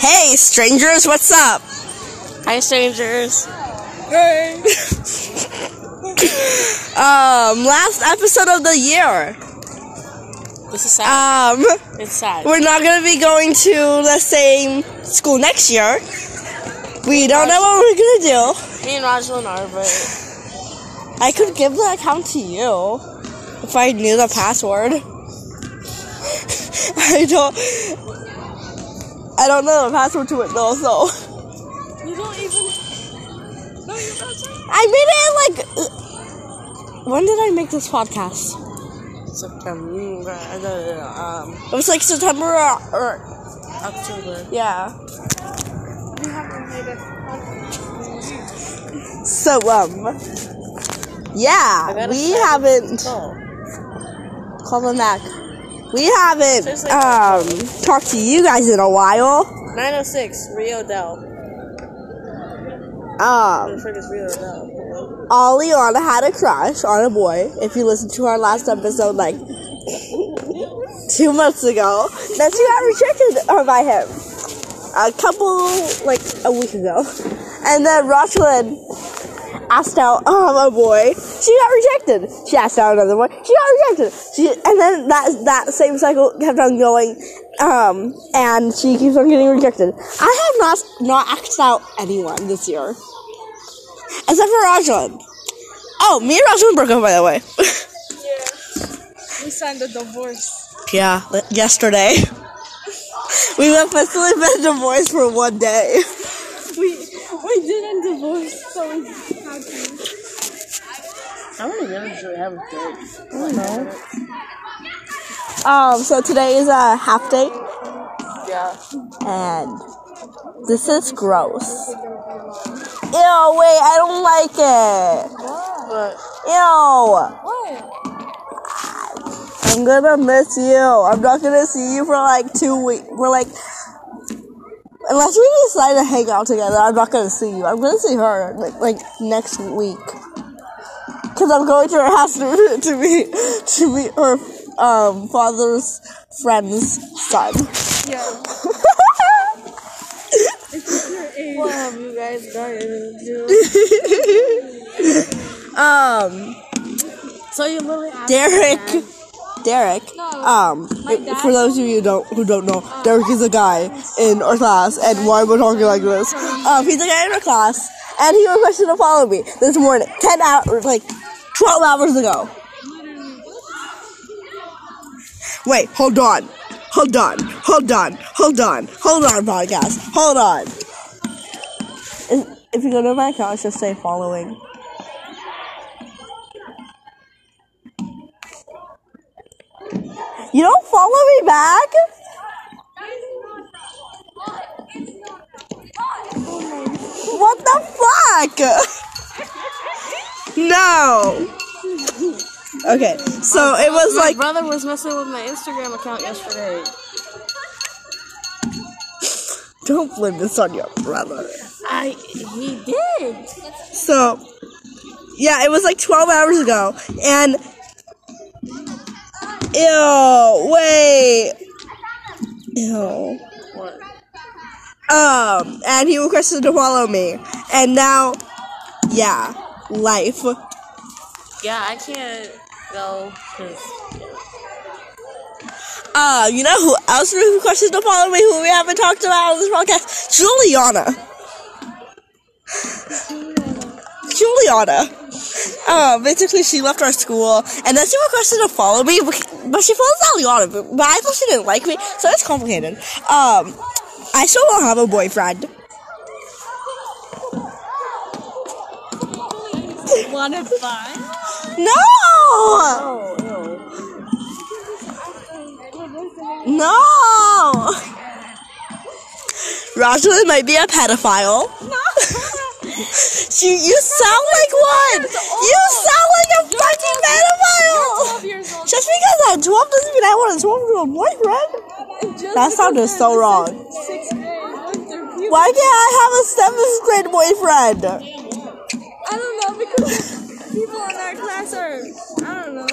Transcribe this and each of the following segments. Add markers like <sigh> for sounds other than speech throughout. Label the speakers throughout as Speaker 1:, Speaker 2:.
Speaker 1: Hey, strangers, what's up?
Speaker 2: Hi, strangers.
Speaker 1: Hey. um, last episode of the year.
Speaker 2: This is sad.
Speaker 1: Um,
Speaker 2: it's sad.
Speaker 1: we're not gonna be going to the same school next year. We don't know what we're gonna do.
Speaker 2: Me and Rogelyn are, but
Speaker 1: I could give the account to you if I knew the password. <laughs> I don't. I don't know the password to it though, so
Speaker 2: you don't even know your password.
Speaker 1: I made it like. When did I make this podcast?
Speaker 2: September, um,
Speaker 1: It was like September or, or
Speaker 2: October.
Speaker 1: yeah.
Speaker 2: You haven't made it.
Speaker 1: So um, yeah, we haven't. Call them back. We haven't um talked to you guys in a while.
Speaker 2: 906, Rio Del.
Speaker 1: Um,
Speaker 2: I'm sure it's Rio Del.
Speaker 1: Alyannah had a crush on a boy. If you listened to our last episode, like two months ago, then she got rejected by him a couple, like a week ago, and then Rogelyn asked out um, a boy. She got rejected. She asked out another boy. She got rejected. She and then that that same cycle kept on going, um, and she keeps on getting rejected. I have not not asked out anyone this year. Except for Rogelyn. Oh, me and Rogelyn broke up, by the way.
Speaker 2: Yeah, <laughs> we signed a divorce.
Speaker 1: yeah, yesterday. <laughs> We've officially been divorced for one day.
Speaker 2: We we didn't divorce, so we. How many really should we have a date?
Speaker 1: I don't know. Um, so today is a half day,
Speaker 2: Yeah.
Speaker 1: and this is gross. Ew, wait, I don't like it.
Speaker 2: But
Speaker 1: Ew.
Speaker 2: what?
Speaker 1: I'm gonna miss you. I'm not gonna see you for like two weeks. We're like, unless we decide to hang out together, I'm not gonna see you. I'm gonna see her like, like next week. Cause I'm going to her house to, to meet to meet her um father's friend's son.
Speaker 2: Yeah. What have you guys done to? <laughs>
Speaker 1: um,
Speaker 2: So you literally asked
Speaker 1: Derek. Derek. Um, for those of you who don't who don't know, Derek is a guy in our class, and why am I talking like this? Um, he's a guy in our class, and he requested to follow me this morning, ten hours, like twelve hours ago. Wait, hold on, hold on, hold on, hold on, hold on, podcast, hold on. If- If you go to my account, just say following. You don't follow me back? What the fuck? <laughs> No. Okay, so it was like
Speaker 2: my
Speaker 1: like
Speaker 2: brother was messing with my Instagram account yesterday.
Speaker 1: don't blame this on your brother.
Speaker 2: I he did.
Speaker 1: So yeah, it was like 12 hours ago and ew, wait. Ew.
Speaker 2: What?
Speaker 1: Um, and he requested to follow me. And now, yeah, life.
Speaker 2: Yeah, I can't go because
Speaker 1: Uh, you know who else requested to follow me who we haven't talked about on this podcast? Juliana. <laughs> Juliana. Uh, basically, she left our school, and then she requested to follow me, but she follows Alyannah, but I thought she didn't like me, so it's complicated. Um, I still don't have a boyfriend.
Speaker 2: Wanna buy?
Speaker 1: No!
Speaker 2: Oh no.
Speaker 1: No! Rogelyn might be a pedophile. she, <laughs> you sound like one! You sound like a fucking pedophile!
Speaker 2: old.
Speaker 1: Just because I'm 12 doesn't mean I want to 12 to a boyfriend. That sounded so wrong.
Speaker 2: Sixth grade. went through puberty.
Speaker 1: Why can't I have a 7th grade boyfriend?
Speaker 2: people in our class are, I don't know.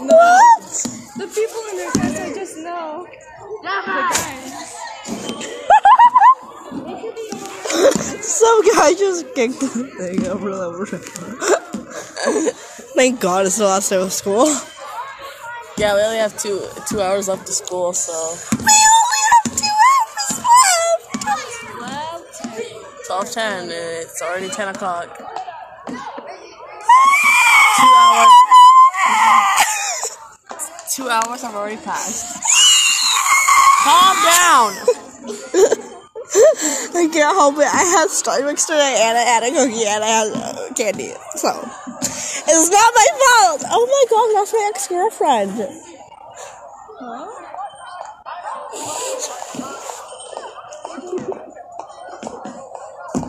Speaker 2: No.
Speaker 1: What?
Speaker 2: The people in their class I just know. <laughs>
Speaker 1: Some guy just kicked the thing over the over. Thank God it's the last day of school.
Speaker 2: Yeah, we only have two two hours left to school, so.
Speaker 1: Left!
Speaker 2: twelve ten. and It's already ten o'clock. Two hours. Two hours have already passed. Calm down. <laughs>
Speaker 1: I can't help it. I had Starbucks today and I had a cookie and I had uh, candy. So, it's not my fault. Oh my god, that's my ex girlfriend. We're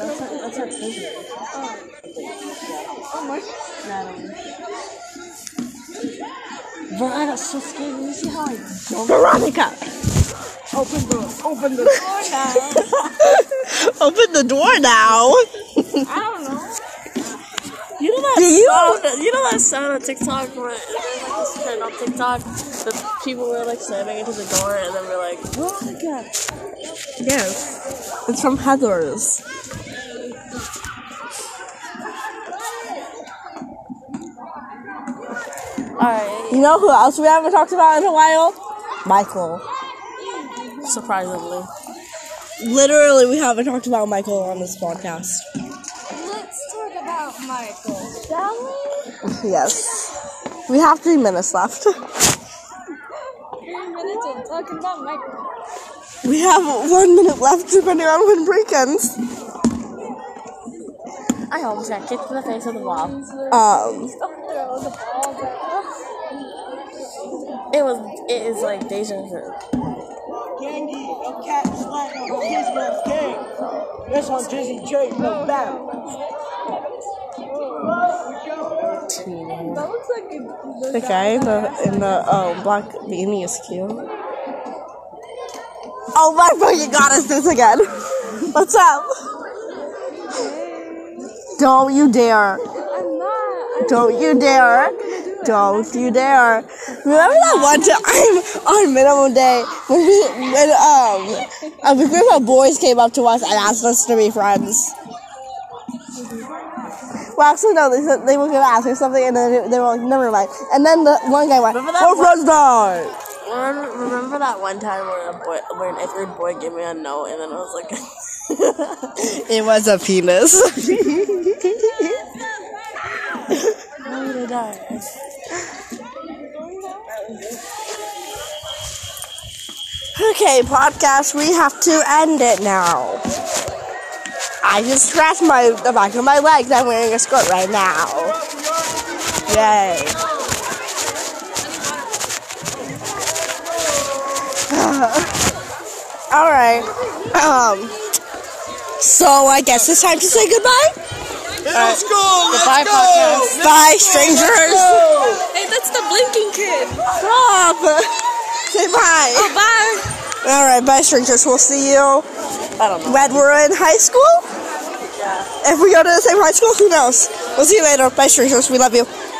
Speaker 2: That's our treasure.
Speaker 3: Oh my.
Speaker 2: Bro, I got so scared. You see how I jumped?
Speaker 1: Veronica!
Speaker 2: Open the open the door <laughs> now.
Speaker 1: Open the door now!
Speaker 2: I don't know. You know that
Speaker 1: Do you-
Speaker 2: sound? You know that sound on TikTok where there's like this trend on TikTok that people were like slamming into the door and then we're like, Veronica.
Speaker 1: Yes. It's from Heathers.
Speaker 2: Alright.
Speaker 1: You know who else we haven't talked about in a while? Michael.
Speaker 2: Surprisingly.
Speaker 1: Literally, we haven't talked about Michael on this podcast.
Speaker 3: Let's talk about Michael, shall we?
Speaker 1: Yes. We have three minutes left.
Speaker 3: Three minutes of talking about Michael.
Speaker 1: We have one minute left depending on when break ends.
Speaker 2: I almost got kicked in the face of the wall.
Speaker 1: Um,
Speaker 3: Don't throw the ball down.
Speaker 2: It was, it is like deja vu.
Speaker 4: Gangy, a cat slap on his left game. That's on Dizzy J, no doubt.
Speaker 3: That looks like
Speaker 1: the guy in the in the um, black beanie is cute. Oh my fucking god, it's this again. <laughs> What's up? Don't you dare.
Speaker 3: I'm not.
Speaker 1: Don't you dare. Don't you dare. Remember that one time on minimum day when we when um a group of boys came up to us and asked us to be friends. Well, actually, no. They said they were gonna ask us something, and then they, were like, "Never mind." And then the one guy went, "We're friends now."
Speaker 2: Remember, remember that one time where a boy, where an eighth grade boy gave me a note and then I was like, <laughs>
Speaker 1: It was a penis.
Speaker 2: I'm gonna die.
Speaker 1: Okay, podcast. We have to end it now. I just scratched my the back of my leg. I'm wearing a skirt right now. Yay. <sighs> All right. Um. So I guess it's time to say goodbye.
Speaker 4: Let's go, let's
Speaker 2: Goodbye,
Speaker 4: go.
Speaker 2: podcast.
Speaker 1: Bye, strangers.
Speaker 3: Hey, that's the blinking kid.
Speaker 1: Stop. <laughs> Say bye.
Speaker 3: Bye.
Speaker 1: All right, bye, strangers. We'll see you
Speaker 2: I don't know.
Speaker 1: when we're in high school. If we go to the same high school, who knows? We'll see you later. Bye, strangers. We love you.